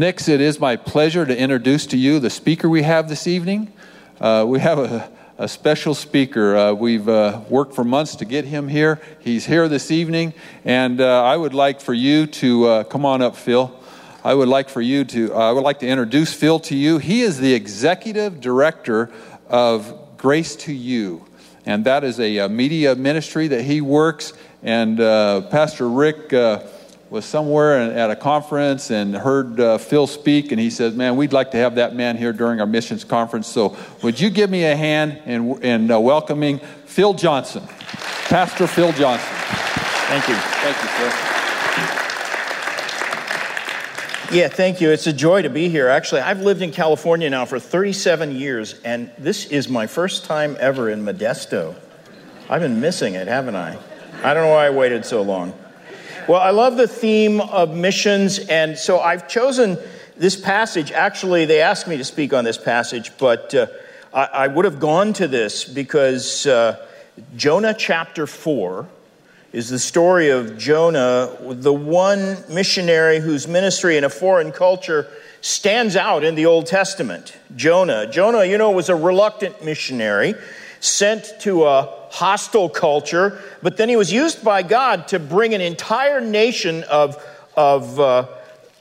Next, it is my pleasure to introduce to you the speaker we have this evening. Uh, we have a, a special speaker. Uh, we've uh, worked for months to get him here. He's here this evening, and uh, I would like for you to uh, come on up, Phil. I would like for you to, uh, I would like to introduce Phil to you. He is the executive director of Grace to You, and that is a, a media ministry that he works. And Pastor Rick was somewhere at a conference and heard uh, Phil speak, and he said, Man, we'd like to have that man here during our missions conference. So, would you give me a hand in, in uh, welcoming Phil Johnson, Pastor Phil Johnson? Thank you. Thank you, sir. Yeah, thank you. It's a joy to be here. Actually, I've lived in California now for 37 years, and this is my first time ever in Modesto. I've been missing it, haven't I? I don't know why I waited so long. Well, I love the theme of missions, and so I've chosen this passage. Actually, they asked me to speak on this passage, but uh, I, I, would have gone to this because uh, Jonah chapter 4 is the story of Jonah, the one missionary whose ministry in a foreign culture stands out in the Old Testament. Jonah. Jonah, you know, was a reluctant missionary sent to a hostile culture, but then he was used by God to bring an entire nation of, of uh,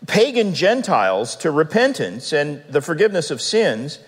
pagan Gentiles to repentance and the forgiveness of sins.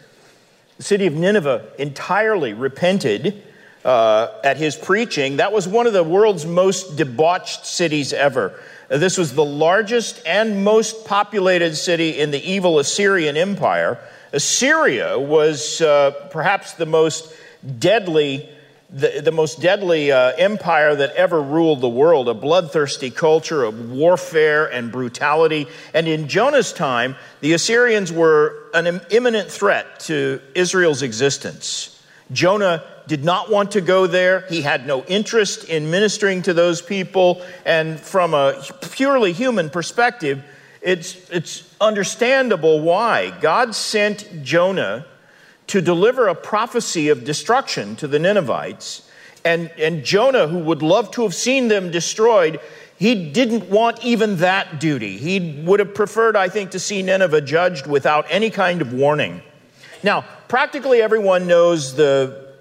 The city of Nineveh entirely repented uh, at his preaching. That was one of the world's most debauched cities ever. This was the largest and most populated city in the evil Assyrian Empire. Assyria was uh, perhaps the most deadly the, the most deadly uh, empire that ever ruled the world, a bloodthirsty culture of warfare and brutality. And in Jonah's time, the Assyrians were an imminent threat to Israel's existence. Jonah did not want to go there. He had no interest in ministering to those people. And from a purely human perspective, it's, it's understandable why. God sent Jonah to deliver a prophecy of destruction to the Ninevites. And, and Jonah, who would love to have seen them destroyed, he didn't want even that duty. He would have preferred, I think, to see Nineveh judged without any kind of warning. Now, practically everyone knows the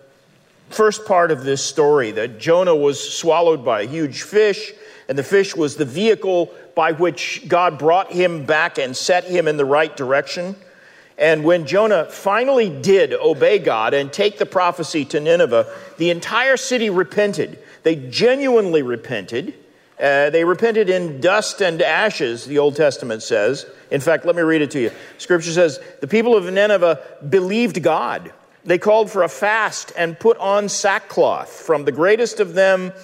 first part of this story that Jonah was swallowed by a huge fish, and the fish was the vehicle by which God brought him back and set him in the right direction. And when Jonah finally did obey God and take the prophecy to Nineveh, the entire city repented. They genuinely repented. Uh, they repented in dust and ashes, the Old Testament says. In fact, let me read it to you. Scripture says, The people of Nineveh believed God. They called for a fast and put on sackcloth, from the greatest of them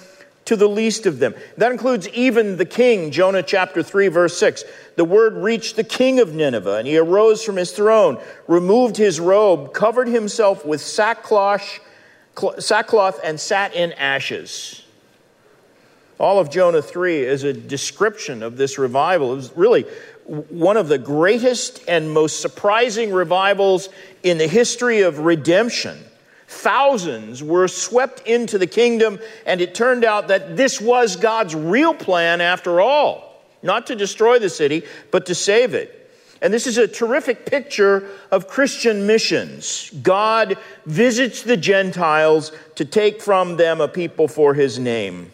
to the least of them. That includes even the king, Jonah chapter 3, verse 6. The word reached the king of Nineveh, and he arose from his throne, removed his robe, covered himself with sackcloth, sackcloth and sat in ashes. All of Jonah 3 is a description of this revival. It was really one of the greatest and most surprising revivals in the history of redemption. Thousands were swept into the kingdom, and it turned out that this was God's real plan after all not to destroy the city, but to save it. And this is a terrific picture of Christian missions. God visits the Gentiles to take from them a people for his name.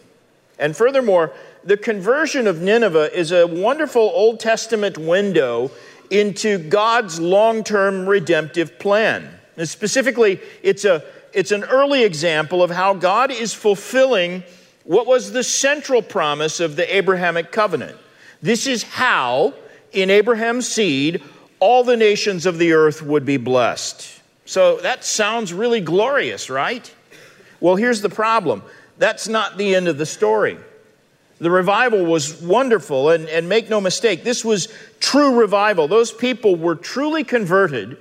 And furthermore, the conversion of Nineveh is a wonderful Old Testament window into God's long term redemptive plan. And specifically, it's, a, it's an early example of how God is fulfilling what was the central promise of the Abrahamic covenant. This is how, in Abraham's seed, all the nations of the earth would be blessed. So that sounds really glorious, right? Well, here's the problem that's not the end of the story. The revival was wonderful, and, and make no mistake, this was true revival. Those people were truly converted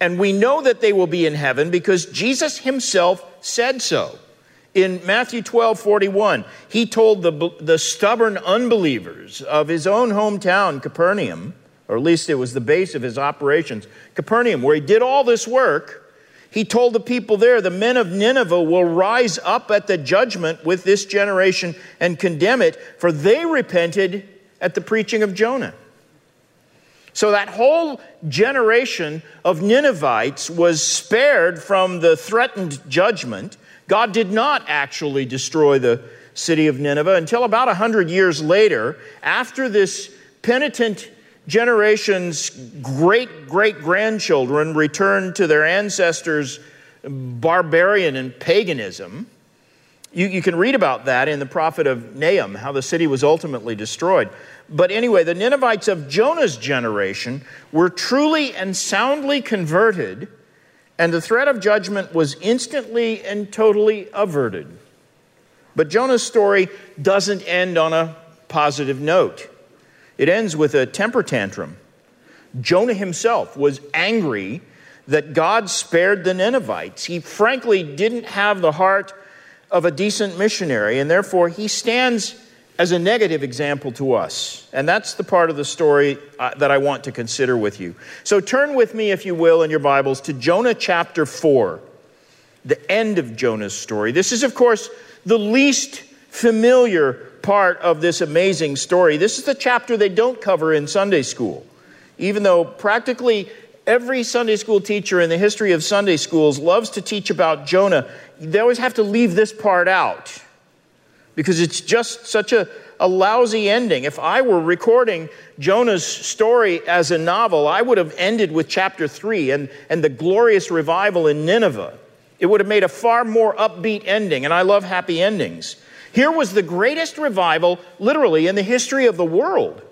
and we know that they will be in heaven because Jesus himself said so. In Matthew 12 41, he told the, the stubborn unbelievers of his own hometown, Capernaum, or at least it was the base of his operations, Capernaum, where he did all this work. He told the people there, the men of Nineveh will rise up at the judgment with this generation and condemn it, for they repented at the preaching of Jonah. So that whole generation of Ninevites was spared from the threatened judgment. God did not actually destroy the city of Nineveh until about 100 years later, after this penitent generation's great great grandchildren returned to their ancestors' barbarian and paganism. You, you, can read about that in the prophet of Nahum, how the city was ultimately destroyed. But anyway, the Ninevites of Jonah's generation were truly and soundly converted, and the threat of judgment was instantly and totally averted. But Jonah's story doesn't end on a positive note. It ends with a temper tantrum. Jonah himself was angry that God spared the Ninevites. He frankly didn't have the heart of a decent missionary, and therefore he stands as a negative example to us. And that's the part of the story uh, that I want to consider with you. So turn with me, if you will, in your Bibles to Jonah chapter 4, the end of Jonah's story. This is, of course, the least familiar part of this amazing story. This is the chapter they don't cover in Sunday school, even though practically every Sunday school teacher in the history of Sunday schools loves to teach about Jonah. They always have to leave this part out because it's just such a, a lousy ending. If I were recording Jonah's story as a novel, I would have ended with chapter 3 and, and the glorious revival in Nineveh. It would have made a far more upbeat ending, and I love happy endings. Here was the greatest revival, literally, in the history of the world.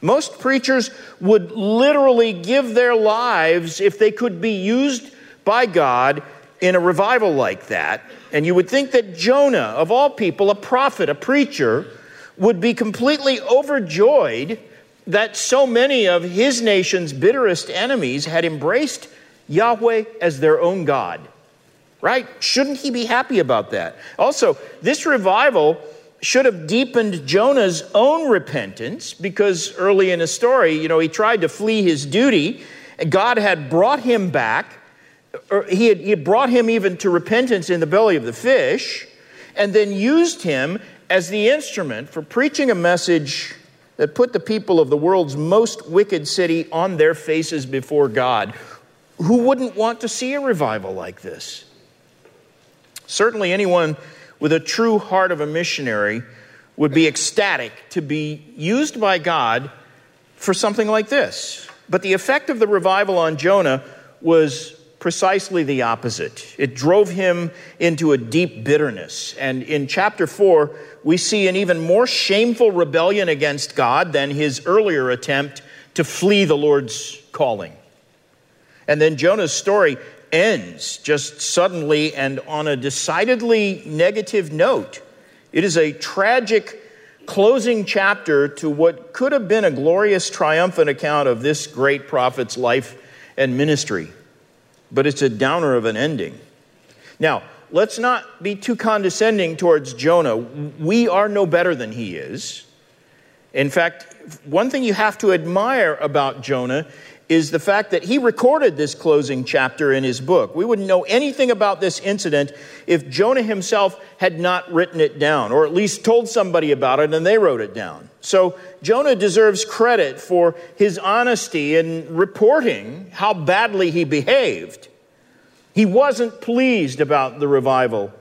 Most preachers would literally give their lives if they could be used by God in a revival like that. And you would think that Jonah, of all people, a prophet, a preacher, would be completely overjoyed that so many of his nation's bitterest enemies had embraced Yahweh as their own God right? Shouldn't he be happy about that? Also, this revival should have deepened Jonah's own repentance because early in his story, you know, he tried to flee his duty, God had brought him back. Or he had, he had brought him even to repentance in the belly of the fish, and then used him as the instrument for preaching a message that put the people of the world's most wicked city on their faces before God. Who wouldn't want to see a revival like this? Certainly, anyone with a true heart of a missionary would be ecstatic to be used by God for something like this. But the effect of the revival on Jonah was precisely the opposite. It drove him into a deep bitterness. And in chapter 4, we see an even more shameful rebellion against God than his earlier attempt to flee the Lord's calling. And then Jonah's story ends just suddenly and on a decidedly negative note. It is a tragic closing chapter to what could have been a glorious, triumphant account of this great prophet's life and ministry. But it's a downer of an ending. Now, let's not be too condescending towards Jonah. We are no better than he is. In fact, one thing you have to admire about Jonah is the fact that he recorded this closing chapter in his book. We wouldn't know anything about this incident if Jonah himself had not written it down, or at least told somebody about it and they wrote it down. So Jonah deserves credit for his honesty in reporting how badly he behaved. He wasn't pleased about the revival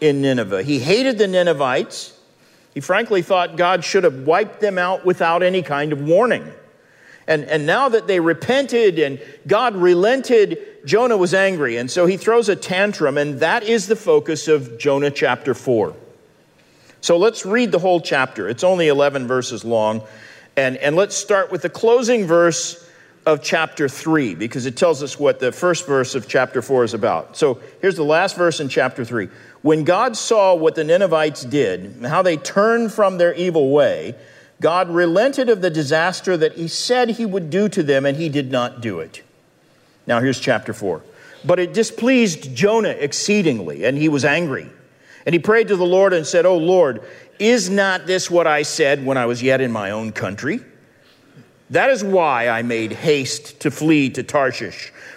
in Nineveh. He hated the Ninevites. He frankly thought God should have wiped them out without any kind of warning. And, and now that they repented and God relented, Jonah was angry. And so he throws a tantrum, and that is the focus of Jonah chapter 4. So let's read the whole chapter. It's only 11 verses long. And, and let's start with the closing verse of chapter 3, because it tells us what the first verse of chapter 4 is about. So here's the last verse in chapter 3. When God saw what the Ninevites did, how they turned from their evil way, God relented of the disaster that he said he would do to them, and he did not do it. Now, here's chapter 4. But it displeased Jonah exceedingly, and he was angry. And he prayed to the Lord and said, O Lord, is not this what I said when I was yet in my own country? That is why I made haste to flee to Tarshish.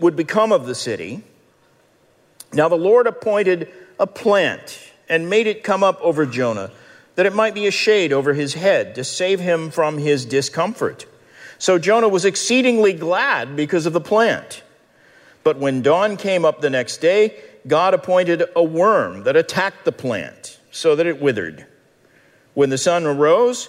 would become of the city. Now the Lord appointed a plant and made it come up over Jonah, that it might be a shade over his head to save him from his discomfort. So Jonah was exceedingly glad because of the plant. But when dawn came up the next day, God appointed a worm that attacked the plant so that it withered. When the sun arose,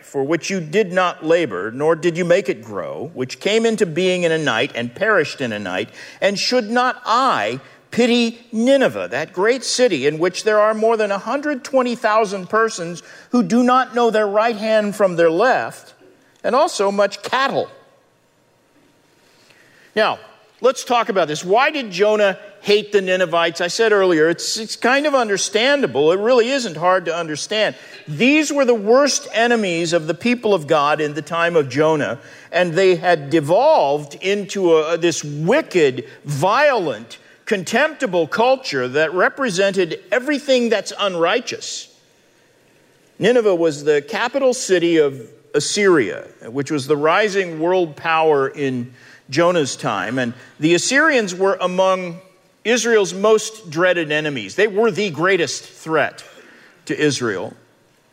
for which you did not labor, nor did you make it grow, which came into being in a night and perished in a night. And should not I pity Nineveh, that great city in which there are more than 120,000 persons who do not know their right hand from their left, and also much cattle? Now, let's talk about this. Why did Jonah hate the Ninevites. I said earlier, it's, it's kind of understandable. It really isn't hard to understand. These were the worst enemies of the people of God in the time of Jonah, and they had devolved into a, this wicked, violent, contemptible culture that represented everything that's unrighteous. Nineveh was the capital city of Assyria, which was the rising world power in Jonah's time. And the Assyrians were among Israel's most dreaded enemies. They were the greatest threat to Israel.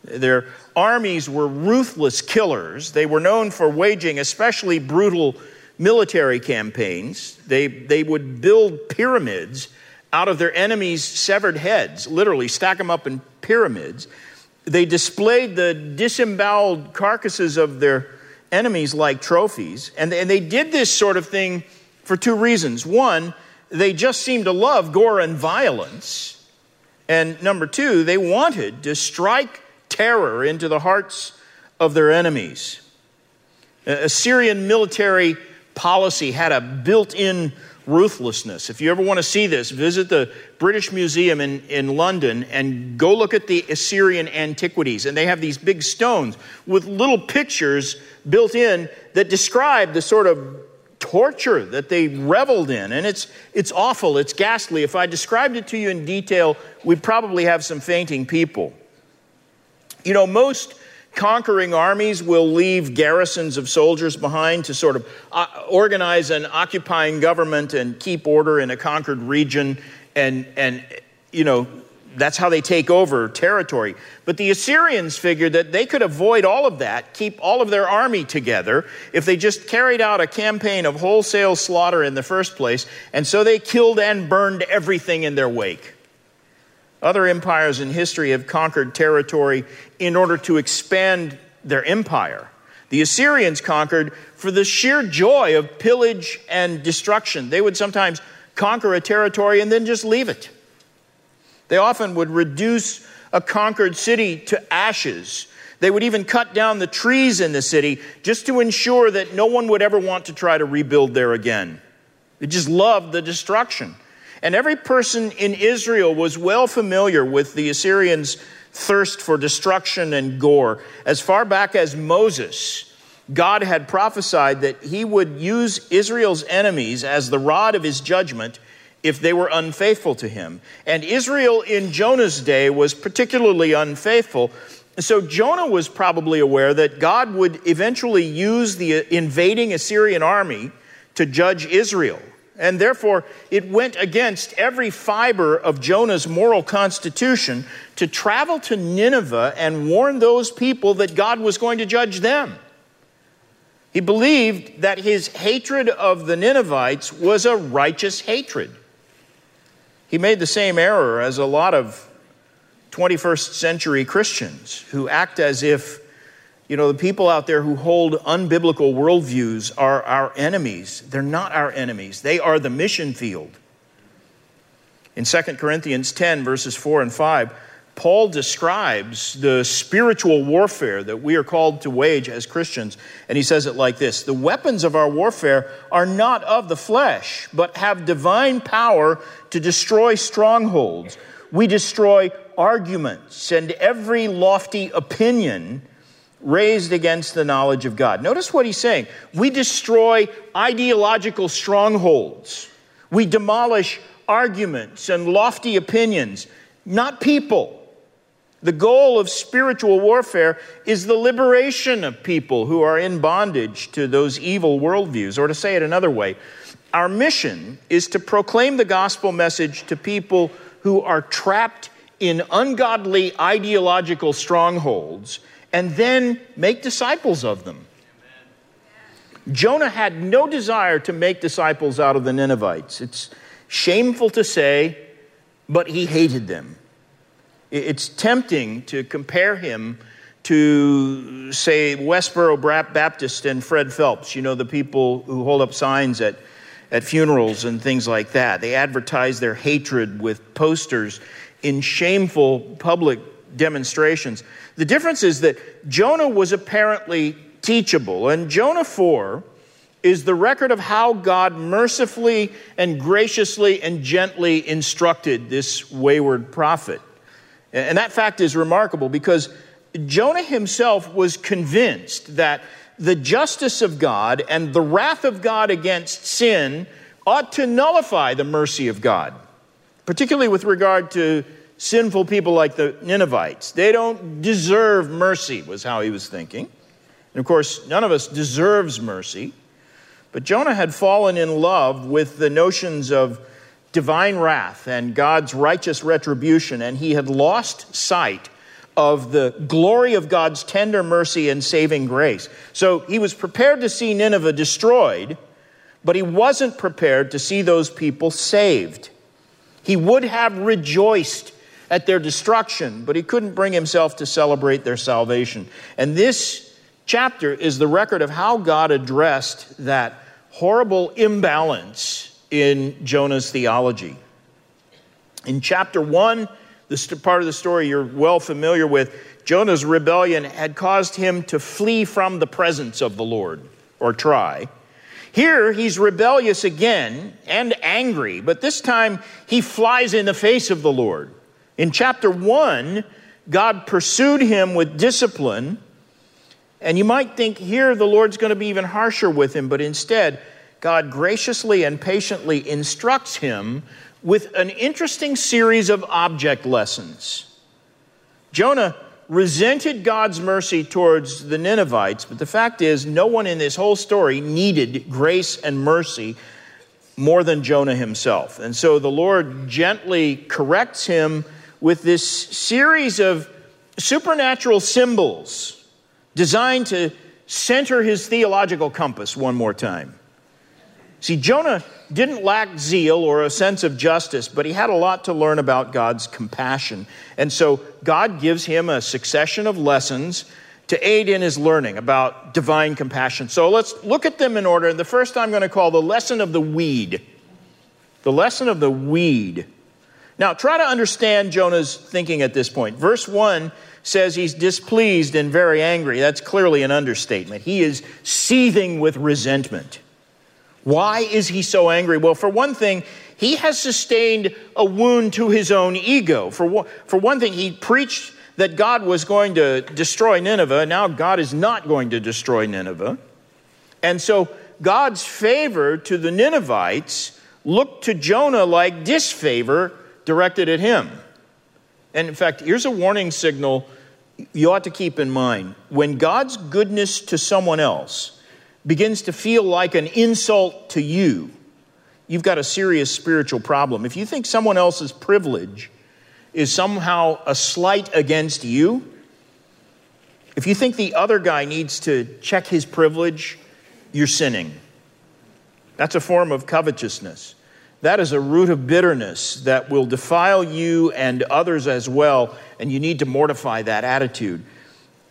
Their armies were ruthless killers. They were known for waging especially brutal military campaigns. They, they would build pyramids out of their enemies' severed heads, literally stack them up in pyramids. They displayed the disemboweled carcasses of their enemies like trophies. And and they did this sort of thing for two reasons. One, they just seemed to love gore and violence. And number two, they wanted to strike terror into the hearts of their enemies. Assyrian military policy had a built in ruthlessness. If you ever want to see this, visit the British Museum in, in London and go look at the Assyrian antiquities. And they have these big stones with little pictures built in that describe the sort of torture that they reveled in. And it's, it's awful, it's ghastly. If I described it to you in detail, we'd probably have some fainting people. You know, most conquering armies will leave garrisons of soldiers behind to sort of uh, organize an occupying government and keep order in a conquered region and, and you know, that's how they take over territory. But the Assyrians figured that they could avoid all of that, keep all of their army together, if they just carried out a campaign of wholesale slaughter in the first place. And so they killed and burned everything in their wake. Other empires in history have conquered territory in order to expand their empire. The Assyrians conquered for the sheer joy of pillage and destruction. They would sometimes conquer a territory and then just leave it. They often would reduce a conquered city to ashes. They would even cut down the trees in the city just to ensure that no one would ever want to try to rebuild there again. They just loved the destruction. And every person in Israel was well familiar with the Assyrians' thirst for destruction and gore. As far back as Moses, God had prophesied that he would use Israel's enemies as the rod of his judgment if they were unfaithful to him. And Israel in Jonah's day was particularly unfaithful. So Jonah was probably aware that God would eventually use the invading Assyrian army to judge Israel. And therefore, it went against every fiber of Jonah's moral constitution to travel to Nineveh and warn those people that God was going to judge them. He believed that his hatred of the Ninevites was a righteous hatred. He made the same error as a lot of 21st century Christians who act as if, you know, the people out there who hold unbiblical worldviews are our enemies. They're not our enemies, they are the mission field. In 2 Corinthians 10, verses 4 and 5, Paul describes the spiritual warfare that we are called to wage as Christians, and he says it like this The weapons of our warfare are not of the flesh, but have divine power to destroy strongholds. We destroy arguments and every lofty opinion raised against the knowledge of God. Notice what he's saying. We destroy ideological strongholds, we demolish arguments and lofty opinions, not people. The goal of spiritual warfare is the liberation of people who are in bondage to those evil worldviews. Or to say it another way, our mission is to proclaim the gospel message to people who are trapped in ungodly ideological strongholds and then make disciples of them. Jonah had no desire to make disciples out of the Ninevites. It's shameful to say, but he hated them. It's tempting to compare him to, say, Westboro Baptist and Fred Phelps, you know, the people who hold up signs at, at funerals and things like that. They advertise their hatred with posters in shameful public demonstrations. The difference is that Jonah was apparently teachable, and Jonah 4 is the record of how God mercifully and graciously and gently instructed this wayward prophet. And that fact is remarkable because Jonah himself was convinced that the justice of God and the wrath of God against sin ought to nullify the mercy of God, particularly with regard to sinful people like the Ninevites. They don't deserve mercy, was how he was thinking. And of course, none of us deserves mercy. But Jonah had fallen in love with the notions of divine wrath and God's righteous retribution, and he had lost sight of the glory of God's tender mercy and saving grace. So he was prepared to see Nineveh destroyed, but he wasn't prepared to see those people saved. He would have rejoiced at their destruction, but he couldn't bring himself to celebrate their salvation. And this chapter is the record of how God addressed that horrible imbalance in Jonah's theology. In chapter 1, this part of the story you're well familiar with, Jonah's rebellion had caused him to flee from the presence of the Lord, or try. Here, he's rebellious again and angry, but this time he flies in the face of the Lord. In chapter 1, God pursued him with discipline, and you might think here the Lord's going to be even harsher with him, but instead, God graciously and patiently instructs him with an interesting series of object lessons. Jonah resented God's mercy towards the Ninevites, but the fact is, no one in this whole story needed grace and mercy more than Jonah himself. And so the Lord gently corrects him with this series of supernatural symbols designed to center his theological compass one more time. See, Jonah didn't lack zeal or a sense of justice, but he had a lot to learn about God's compassion. And so God gives him a succession of lessons to aid in his learning about divine compassion. So let's look at them in order. The first I'm going to call the lesson of the weed. The lesson of the weed. Now, try to understand Jonah's thinking at this point. Verse 1 says he's displeased and very angry. That's clearly an understatement. He is seething with resentment. Why is he so angry? Well, for one thing, he has sustained a wound to his own ego. For one, for one thing, he preached that God was going to destroy Nineveh. Now, God is not going to destroy Nineveh. And so, God's favor to the Ninevites looked to Jonah like disfavor directed at him. And in fact, here's a warning signal you ought to keep in mind. When God's goodness to someone else begins to feel like an insult to you, you've got a serious spiritual problem. If you think someone else's privilege is somehow a slight against you, if you think the other guy needs to check his privilege, you're sinning. That's a form of covetousness. That is a root of bitterness that will defile you and others as well, and you need to mortify that attitude.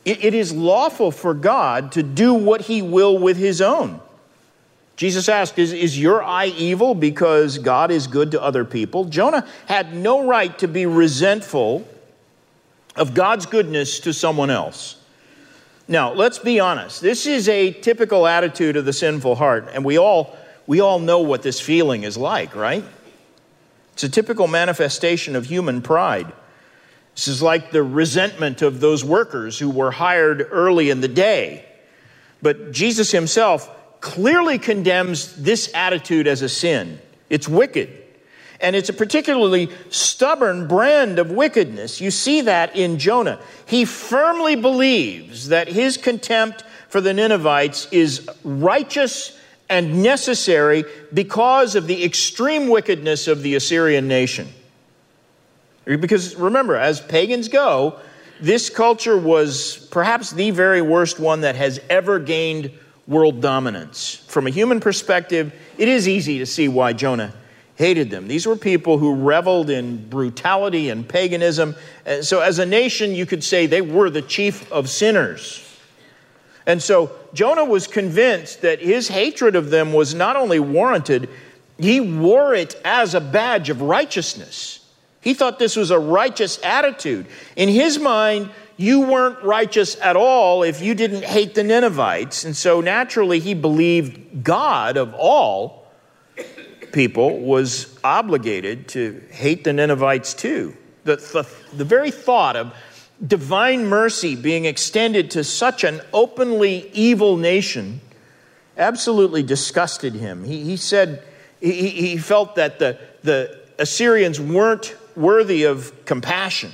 It, it is lawful for God to do what he will with his own. Jesus asked, is, is your eye evil because God is good to other people? Jonah had no right to be resentful of God's goodness to someone else. Now, let's be honest. This is a typical attitude of the sinful heart, and we all, we all know what this feeling is like, right? It's a typical manifestation of human pride. This is like the resentment of those workers who were hired early in the day. But Jesus himself clearly condemns this attitude as a sin. It's wicked. And it's a particularly stubborn brand of wickedness. You see that in Jonah. He firmly believes that his contempt for the Ninevites is righteous and necessary because of the extreme wickedness of the Assyrian nation. Because remember, as pagans go, this culture was perhaps the very worst one that has ever gained world dominance. From a human perspective, it is easy to see why Jonah hated them. These were people who reveled in brutality and paganism. Uh, so, as a nation, you could say they were the chief of sinners. And so, Jonah was convinced that his hatred of them was not only warranted, he wore it as a badge of righteousness. He thought this was a righteous attitude. In his mind, you weren't righteous at all if you didn't hate the Ninevites. And so naturally, he believed God of all people was obligated to hate the Ninevites too. The, the, the very thought of divine mercy being extended to such an openly evil nation absolutely disgusted him. He, he said he, he felt that the, the Assyrians weren't worthy of compassion.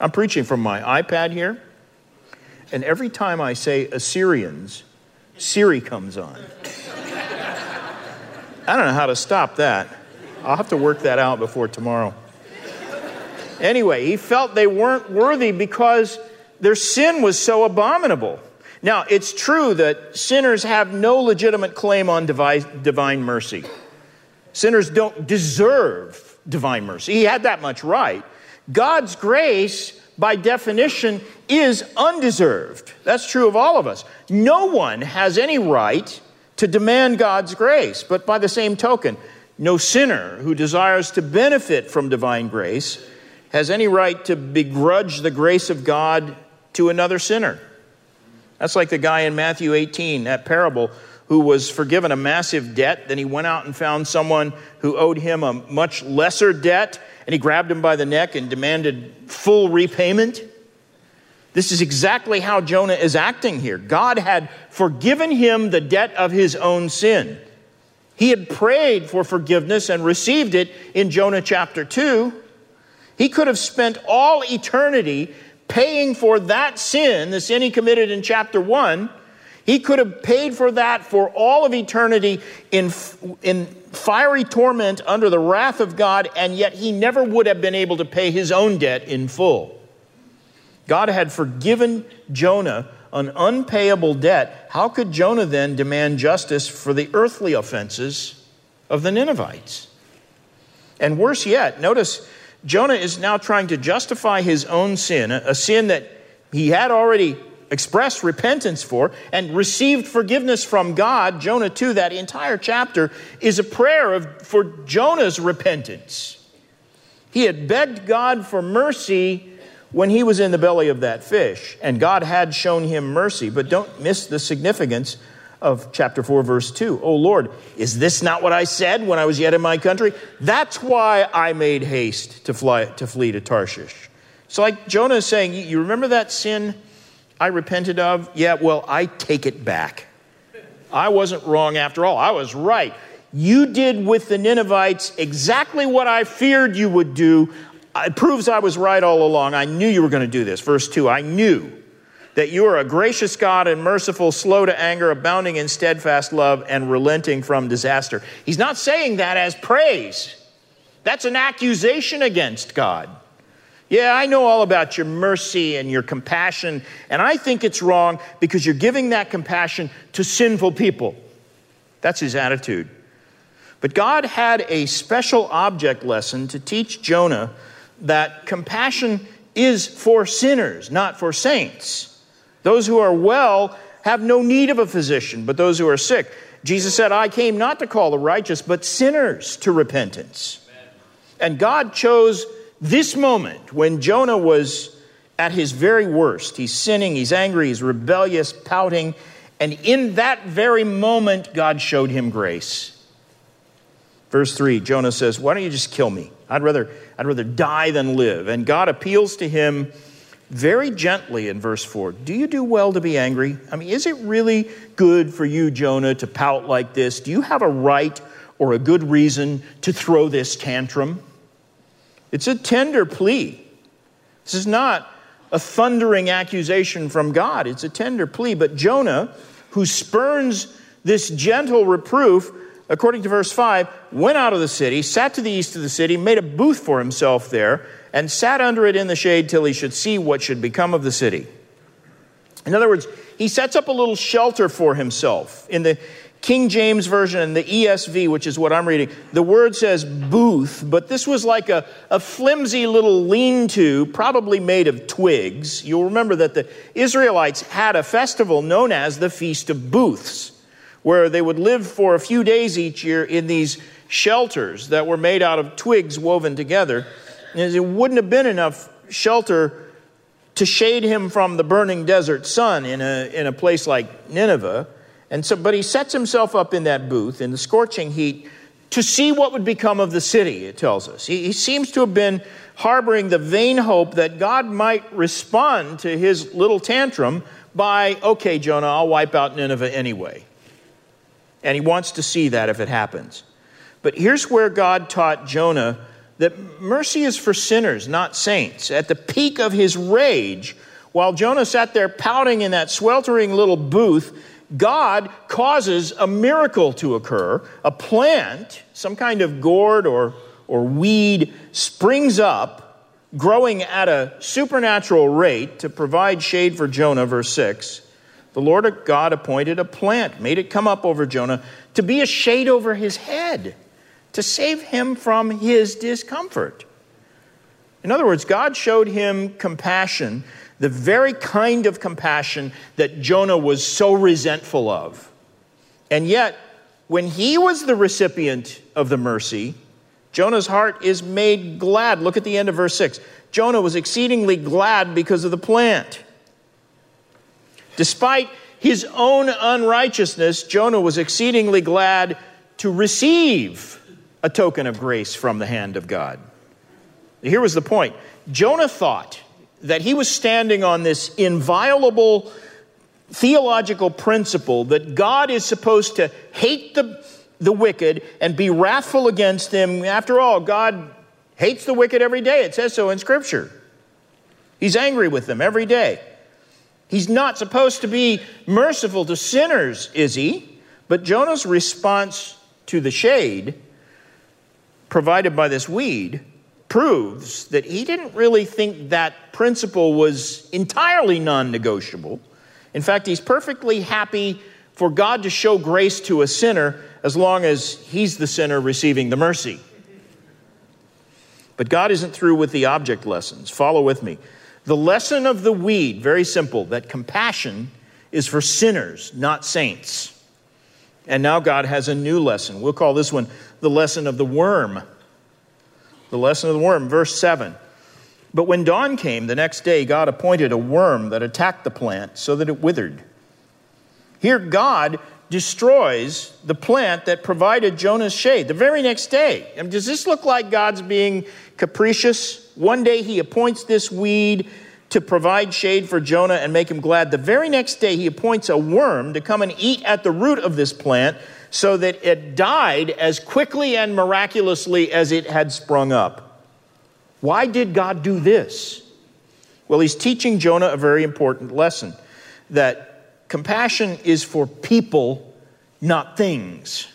I'm preaching from my iPad here, and every time I say Assyrians, Siri comes on. I don't know how to stop that. I'll have to work that out before tomorrow. Anyway, he felt they weren't worthy because their sin was so abominable. Now, it's true that sinners have no legitimate claim on divine mercy. Sinners don't deserve divine mercy. He had that much right. God's grace, by definition, is undeserved. That's true of all of us. No one has any right to demand God's grace, but by the same token, no sinner who desires to benefit from divine grace has any right to begrudge the grace of God to another sinner. That's like the guy in Matthew 18, that parable, who was forgiven a massive debt. Then he went out and found someone who owed him a much lesser debt and he grabbed him by the neck and demanded full repayment. This is exactly how Jonah is acting here. God had forgiven him the debt of his own sin. He had prayed for forgiveness and received it in Jonah chapter 2. He could have spent all eternity paying for that sin, the sin he committed in chapter 1. He could have paid for that for all of eternity in, in fiery torment under the wrath of God, and yet he never would have been able to pay his own debt in full. God had forgiven Jonah an unpayable debt. How could Jonah then demand justice for the earthly offenses of the Ninevites? And worse yet, notice Jonah is now trying to justify his own sin, a sin that he had already expressed repentance for and received forgiveness from God. Jonah 2, that entire chapter, is a prayer of, for Jonah's repentance. He had begged God for mercy when he was in the belly of that fish, and God had shown him mercy. But don't miss the significance of chapter 4, verse 2. Oh Lord, is this not what I said when I was yet in my country? That's why I made haste to, fly, to flee to Tarshish. So, like Jonah is saying, you remember that sin I repented of? Yeah, well, I take it back. I wasn't wrong after all. I was right. You did with the Ninevites exactly what I feared you would do. Uh, it proves I was right all along. I knew you were going to do this. Verse 2 I knew that you are a gracious God and merciful, slow to anger, abounding in steadfast love, and relenting from disaster. He's not saying that as praise, that's an accusation against God. Yeah, I know all about your mercy and your compassion, and I think it's wrong because you're giving that compassion to sinful people. That's his attitude. But God had a special object lesson to teach Jonah that compassion is for sinners, not for saints. Those who are well have no need of a physician, but those who are sick. Jesus said, I came not to call the righteous, but sinners to repentance. And God chose this moment when Jonah was at his very worst. He's sinning, he's angry, he's rebellious, pouting. And in that very moment, God showed him grace. Verse 3, Jonah says, Why don't you just kill me? I'd rather, I'd rather die than live. And God appeals to him very gently in verse 4 Do you do well to be angry? I mean, is it really good for you, Jonah, to pout like this? Do you have a right or a good reason to throw this tantrum? It's a tender plea. This is not a thundering accusation from God, it's a tender plea. But Jonah, who spurns this gentle reproof, according to verse 5, went out of the city, sat to the east of the city, made a booth for himself there, and sat under it in the shade till he should see what should become of the city. In other words, he sets up a little shelter for himself. In the King James Version and the ESV, which is what I'm reading, the word says booth, but this was like a, a flimsy little lean to, probably made of twigs. You'll remember that the Israelites had a festival known as the Feast of Booths, where they would live for a few days each year in these shelters that were made out of twigs woven together. And it wouldn't have been enough shelter to shade him from the burning desert sun in a, in a place like Nineveh. And so, but he sets himself up in that booth in the scorching heat to see what would become of the city, it tells us. He, he seems to have been harboring the vain hope that God might respond to his little tantrum by, okay, Jonah, I'll wipe out Nineveh anyway. And he wants to see that if it happens. But here's where God taught Jonah that mercy is for sinners, not saints. At the peak of his rage, while Jonah sat there pouting in that sweltering little booth, God causes a miracle to occur. A plant, some kind of gourd or, or weed, springs up, growing at a supernatural rate to provide shade for Jonah, verse 6. The Lord God appointed a plant, made it come up over Jonah to be a shade over his head, to save him from his discomfort. In other words, God showed him compassion the very kind of compassion that Jonah was so resentful of. And yet, when he was the recipient of the mercy, Jonah's heart is made glad. Look at the end of verse 6. Jonah was exceedingly glad because of the plant. Despite his own unrighteousness, Jonah was exceedingly glad to receive a token of grace from the hand of God. Here was the point Jonah thought that he was standing on this inviolable theological principle that God is supposed to hate the, the wicked and be wrathful against them. After all, God hates the wicked every day. It says so in Scripture. He's angry with them every day. He's not supposed to be merciful to sinners, is he? But Jonah's response to the shade provided by this weed proves that he didn't really think that principle was entirely non negotiable. In fact, he's perfectly happy for God to show grace to a sinner as long as he's the sinner receiving the mercy. But God isn't through with the object lessons. Follow with me. The lesson of the weed, very simple, that compassion is for sinners, not saints. And now God has a new lesson. We'll call this one the lesson of the worm. The lesson of the worm, verse 7. But when dawn came the next day, God appointed a worm that attacked the plant so that it withered. Here, God destroys the plant that provided Jonah's shade the very next day. I mean, does this look like God's being capricious? One day he appoints this weed to provide shade for Jonah and make him glad. The very next day he appoints a worm to come and eat at the root of this plant so that it died as quickly and miraculously as it had sprung up. Why did God do this? Well, he's teaching Jonah a very important lesson that compassion is for people, not things.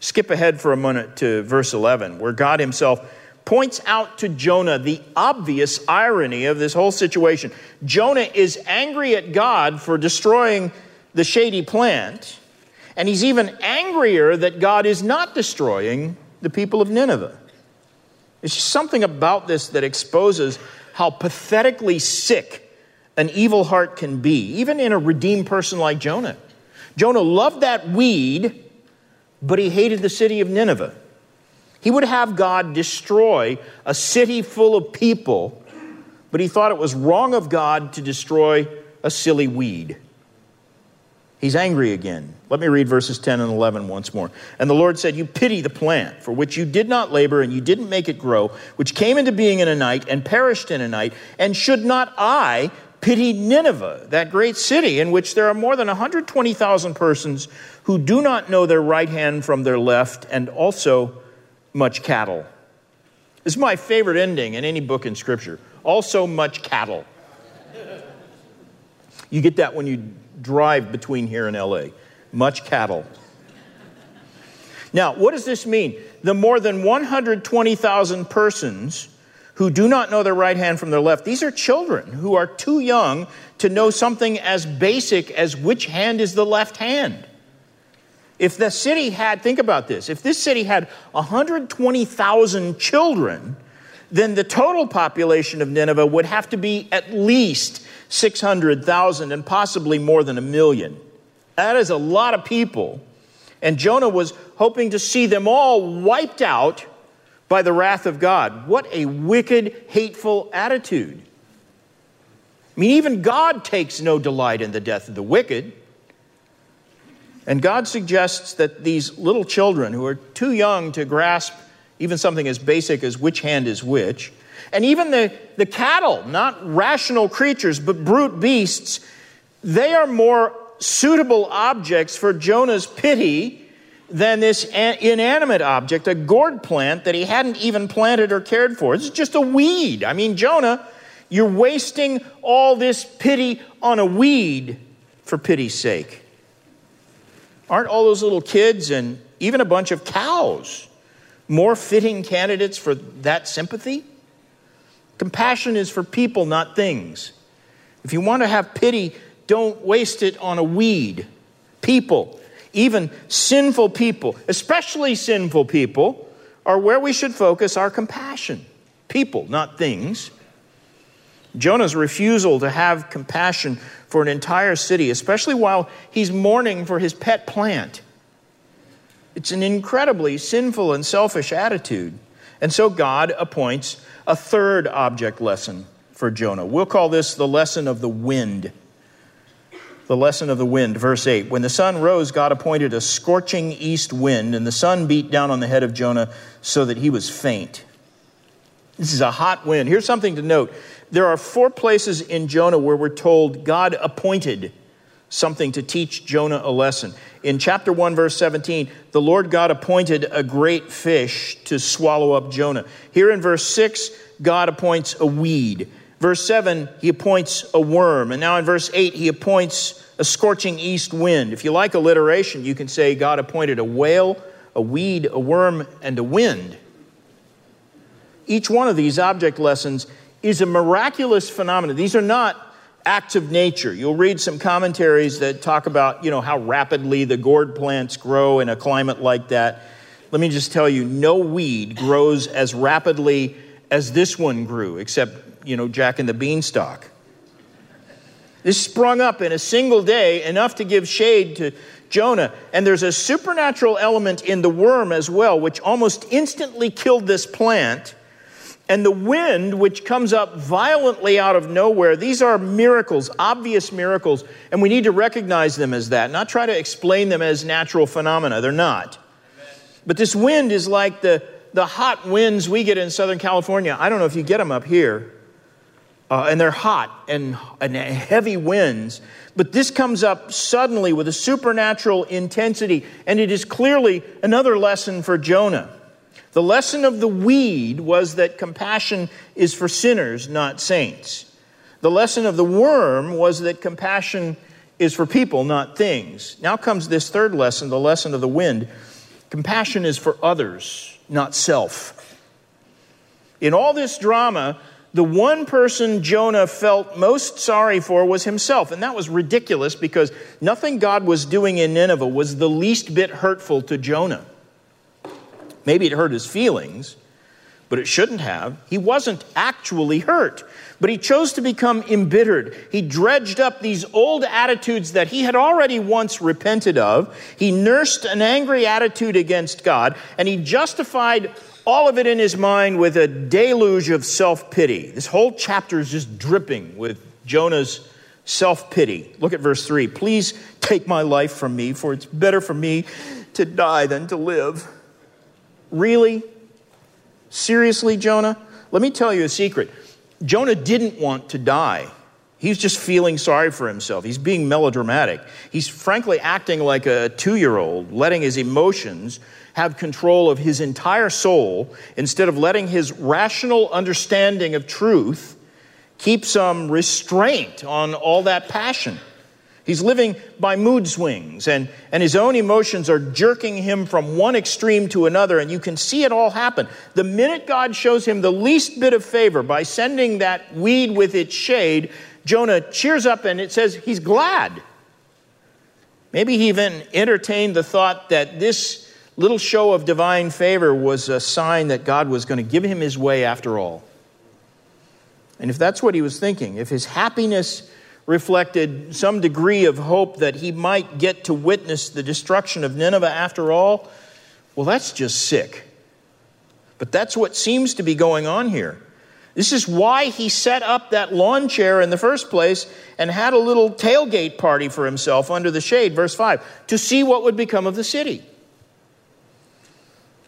Skip ahead for a minute to verse 11, where God himself points out to Jonah the obvious irony of this whole situation. Jonah is angry at God for destroying the shady plant, and he's even angrier that God is not destroying the people of Nineveh. Just something about this that exposes how pathetically sick an evil heart can be, even in a redeemed person like Jonah. Jonah loved that weed, but he hated the city of Nineveh. He would have God destroy a city full of people, but he thought it was wrong of God to destroy a silly weed. He's angry again. Let me read verses 10 and 11 once more. And the Lord said, You pity the plant for which you did not labor and you didn't make it grow, which came into being in a night and perished in a night. And should not I pity Nineveh, that great city in which there are more than 120,000 persons who do not know their right hand from their left, and also much cattle? This is my favorite ending in any book in Scripture. Also much cattle. You get that when you drive between here and LA. Much cattle. Now, what does this mean? The more than 120,000 persons who do not know their right hand from their left, these are children who are too young to know something as basic as which hand is the left hand. If the city had, think about this, if this city had 120,000 children, then the total population of Nineveh would have to be at least 600,000 and possibly more than a million. That is a lot of people. And Jonah was hoping to see them all wiped out by the wrath of God. What a wicked, hateful attitude. I mean, even God takes no delight in the death of the wicked. And God suggests that these little children who are too young to grasp even something as basic as which hand is which, and even the, the cattle, not rational creatures, but brute beasts, they are more suitable objects for Jonah's pity than this inanimate object, a gourd plant that he hadn't even planted or cared for. It's just a weed. I mean, Jonah, you're wasting all this pity on a weed for pity's sake. Aren't all those little kids and even a bunch of cows more fitting candidates for that sympathy? Compassion is for people, not things. If you want to have pity, don't waste it on a weed. People, even sinful people, especially sinful people, are where we should focus our compassion. People, not things. Jonah's refusal to have compassion for an entire city, especially while he's mourning for his pet plant. It's an incredibly sinful and selfish attitude. And so God appoints a third object lesson for Jonah. We'll call this the lesson of the wind. The lesson of the wind, verse 8. When the sun rose, God appointed a scorching east wind, and the sun beat down on the head of Jonah so that he was faint. This is a hot wind. Here's something to note there are four places in Jonah where we're told God appointed something to teach Jonah a lesson. In chapter 1, verse 17, the Lord God appointed a great fish to swallow up Jonah. Here in verse 6, God appoints a weed. Verse 7, he appoints a worm. And now in verse 8, he appoints a scorching east wind. If you like alliteration, you can say God appointed a whale, a weed, a worm, and a wind. Each one of these object lessons is a miraculous phenomenon. These are not acts of nature. You'll read some commentaries that talk about, you know, how rapidly the gourd plants grow in a climate like that. Let me just tell you, no weed grows as rapidly as this one grew, except, you know, Jack and the Beanstalk. This sprung up in a single day, enough to give shade to Jonah. And there's a supernatural element in the worm as well, which almost instantly killed this plant and the wind, which comes up violently out of nowhere, these are miracles, obvious miracles, and we need to recognize them as that, not try to explain them as natural phenomena. They're not. But this wind is like the, the hot winds we get in Southern California. I don't know if you get them up here. Uh, and they're hot and, and heavy winds. But this comes up suddenly with a supernatural intensity, and it is clearly another lesson for Jonah. The lesson of the weed was that compassion is for sinners, not saints. The lesson of the worm was that compassion is for people, not things. Now comes this third lesson, the lesson of the wind. Compassion is for others, not self. In all this drama, the one person Jonah felt most sorry for was himself. And that was ridiculous because nothing God was doing in Nineveh was the least bit hurtful to Jonah. Maybe it hurt his feelings, but it shouldn't have. He wasn't actually hurt, but he chose to become embittered. He dredged up these old attitudes that he had already once repented of. He nursed an angry attitude against God, and he justified all of it in his mind with a deluge of self pity. This whole chapter is just dripping with Jonah's self pity. Look at verse 3. Please take my life from me, for it's better for me to die than to live. Really? Seriously, Jonah? Let me tell you a secret. Jonah didn't want to die. He's just feeling sorry for himself. He's being melodramatic. He's frankly acting like a two year old, letting his emotions have control of his entire soul instead of letting his rational understanding of truth keep some restraint on all that passion. He's living by mood swings, and, and his own emotions are jerking him from one extreme to another, and you can see it all happen. The minute God shows him the least bit of favor by sending that weed with its shade, Jonah cheers up and it says he's glad. Maybe he even entertained the thought that this little show of divine favor was a sign that God was going to give him his way after all. And if that's what he was thinking, if his happiness reflected some degree of hope that he might get to witness the destruction of Nineveh after all, well, that's just sick. But that's what seems to be going on here. This is why he set up that lawn chair in the first place and had a little tailgate party for himself under the shade, verse 5, to see what would become of the city.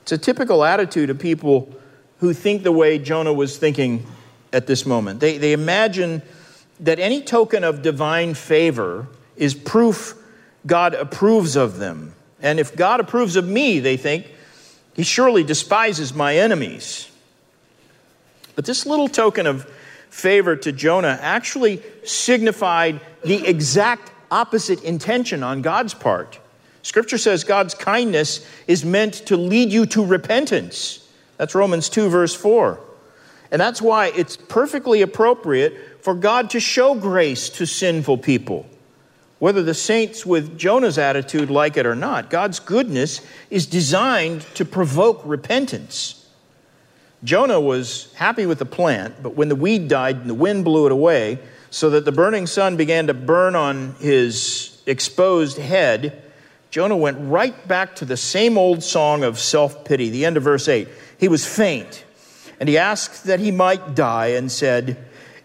It's a typical attitude of people who think the way Jonah was thinking at this moment. They, they imagine that any token of divine favor is proof God approves of them. And if God approves of me, they think, he surely despises my enemies. But this little token of favor to Jonah actually signified the exact opposite intention on God's part. Scripture says God's kindness is meant to lead you to repentance. That's Romans 2, verse 4. And that's why it's perfectly appropriate for God to show grace to sinful people. Whether the saints with Jonah's attitude like it or not, God's goodness is designed to provoke repentance. Jonah was happy with the plant, but when the weed died and the wind blew it away, so that the burning sun began to burn on his exposed head, Jonah went right back to the same old song of self pity, the end of verse 8. He was faint, and he asked that he might die and said,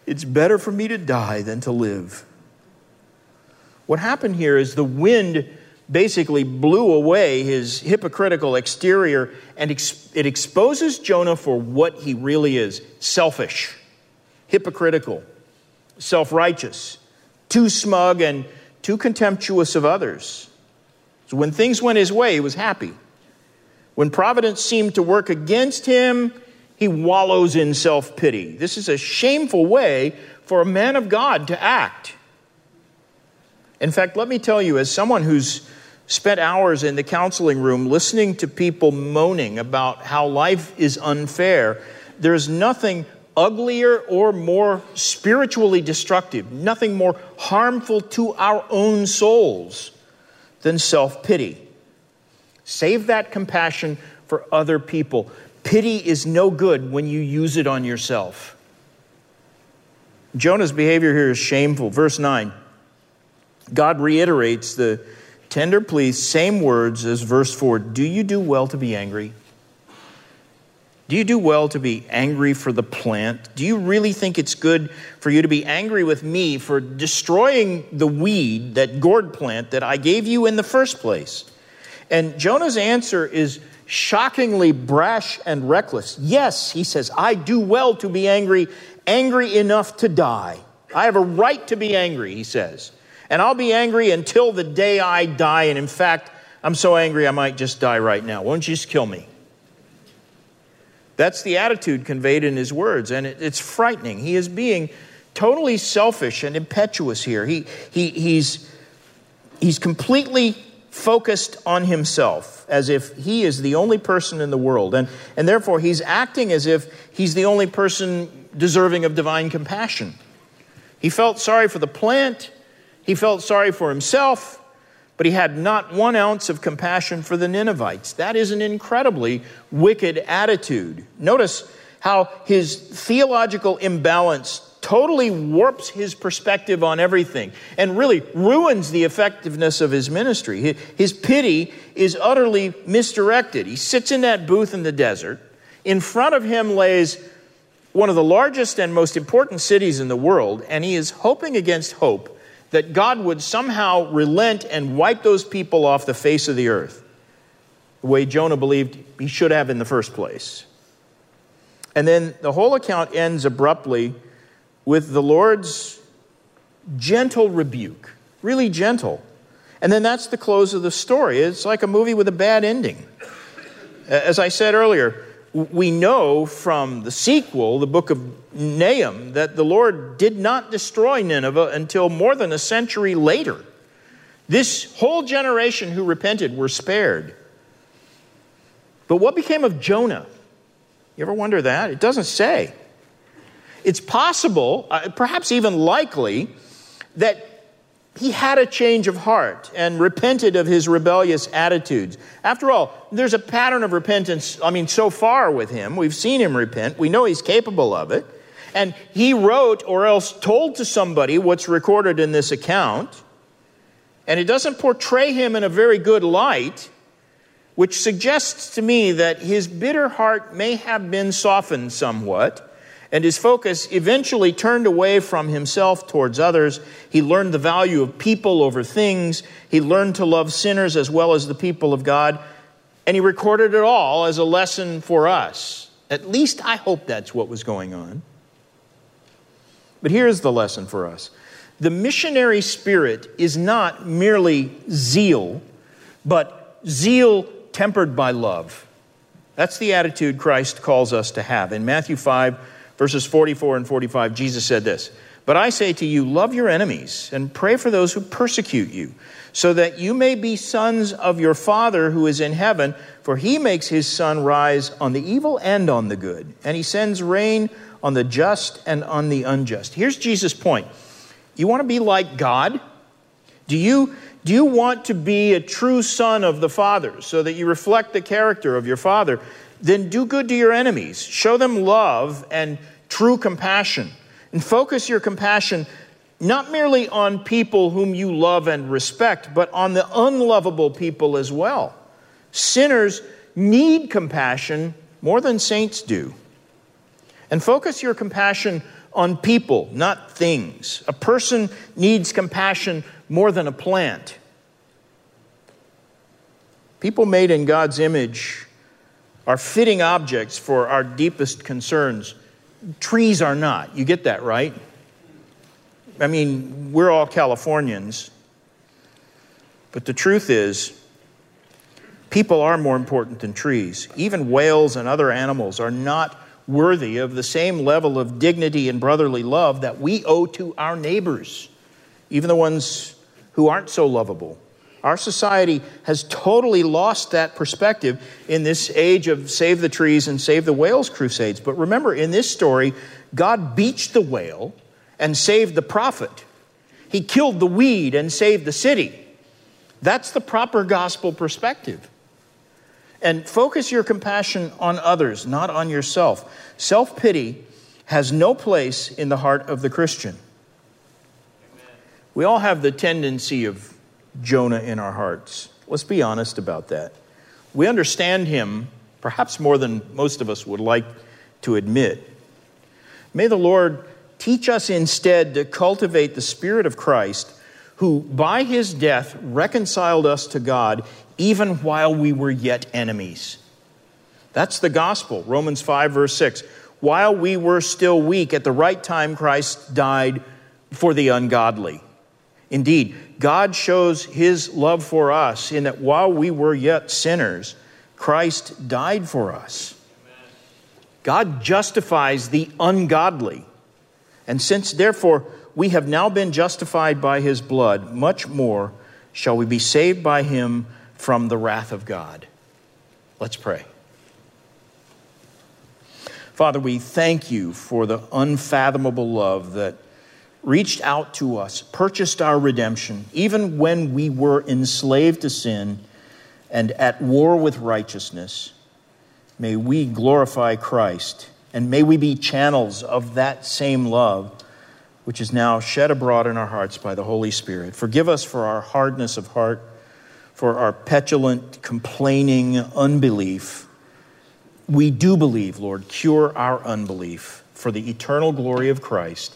it's better for me to die than to live. What happened here is the wind basically blew away his hypocritical exterior and it exposes Jonah for what he really is selfish, hypocritical, self righteous, too smug, and too contemptuous of others. So when things went his way, he was happy. When providence seemed to work against him, he wallows in self pity. This is a shameful way for a man of God to act. In fact, let me tell you, as someone who's spent hours in the counseling room listening to people moaning about how life is unfair, there's nothing uglier or more spiritually destructive, nothing more harmful to our own souls than self pity. Save that compassion for other people. Pity is no good when you use it on yourself. Jonah's behavior here is shameful. Verse 9 God reiterates the tender plea, same words as verse 4 Do you do well to be angry? Do you do well to be angry for the plant? Do you really think it's good for you to be angry with me for destroying the weed, that gourd plant that I gave you in the first place? And Jonah's answer is shockingly brash and reckless. Yes, he says, I do well to be angry, angry enough to die. I have a right to be angry, he says. And I'll be angry until the day I die. And in fact, I'm so angry I might just die right now. Won't you just kill me? That's the attitude conveyed in his words, and it's frightening. He is being totally selfish and impetuous here. He, he, he's, he's completely focused on himself as if he is the only person in the world. And, and therefore, he's acting as if he's the only person deserving of divine compassion. He felt sorry for the plant, he felt sorry for himself, but he had not one ounce of compassion for the Ninevites. That is an incredibly wicked attitude. Notice how his theological imbalance totally warps his perspective on everything and really ruins the effectiveness of his ministry. His pity is utterly misdirected. He sits in that booth in the desert. In front of him lays one of the largest and most important cities in the world, and he is hoping against hope that God would somehow relent and wipe those people off the face of the earth, the way Jonah believed he should have in the first place. And then the whole account ends abruptly with the Lord's gentle rebuke, really gentle. And then that's the close of the story. It's like a movie with a bad ending. As I said earlier, we know from the sequel, the book of Nahum, that the Lord did not destroy Nineveh until more than a century later. This whole generation who repented were spared. But what became of Jonah? You ever wonder that? It doesn't say. It's possible, uh, perhaps even likely, that he had a change of heart and repented of his rebellious attitudes. After all, there's a pattern of repentance, I mean, so far with him. We've seen him repent, we know he's capable of it. And he wrote or else told to somebody what's recorded in this account. And it doesn't portray him in a very good light, which suggests to me that his bitter heart may have been softened somewhat and his focus eventually turned away from himself towards others. He learned the value of people over things. He learned to love sinners as well as the people of God. And he recorded it all as a lesson for us. At least I hope that's what was going on. But here's the lesson for us the missionary spirit is not merely zeal, but zeal tempered by love. That's the attitude Christ calls us to have. In Matthew 5, verses 44 and 45, Jesus said this But I say to you, love your enemies and pray for those who persecute you, so that you may be sons of your Father who is in heaven, for he makes his sun rise on the evil and on the good, and he sends rain on the just and on the unjust. Here's Jesus' point You want to be like God? Do you, do you want to be a true son of the Father so that you reflect the character of your Father? Then do good to your enemies. Show them love and true compassion. And focus your compassion not merely on people whom you love and respect, but on the unlovable people as well. Sinners need compassion more than saints do. And focus your compassion on people, not things. A person needs compassion more than a plant. People made in God's image are fitting objects for our deepest concerns. Trees are not. You get that, right? I mean, we're all Californians. But the truth is, people are more important than trees. Even whales and other animals are not worthy of the same level of dignity and brotherly love that we owe to our neighbors, even the ones who aren't so lovable. Our society has totally lost that perspective in this age of save the trees and save the whales crusades. But remember, in this story, God beached the whale and saved the prophet. He killed the weed and saved the city. That's the proper gospel perspective. And focus your compassion on others, not on yourself. Self pity has no place in the heart of the Christian. We all have the tendency of Jonah in our hearts. Let's be honest about that. We understand him perhaps more than most of us would like to admit. May the Lord teach us instead to cultivate the Spirit of Christ, who by his death reconciled us to God even while we were yet enemies. That's the gospel, Romans 5, verse 6. While we were still weak, at the right time, Christ died for the ungodly. Indeed, God shows his love for us in that while we were yet sinners, Christ died for us. God justifies the ungodly. And since, therefore, we have now been justified by his blood, much more shall we be saved by him from the wrath of God. Let's pray. Father, we thank you for the unfathomable love that reached out to us, purchased our redemption, even when we were enslaved to sin and at war with righteousness. May we glorify Christ And may we be channels of that same love, which is now shed abroad in our hearts by the Holy Spirit. Forgive us for our hardness of heart, for our petulant, complaining unbelief. We do believe, Lord. Cure our unbelief for the eternal glory of Christ,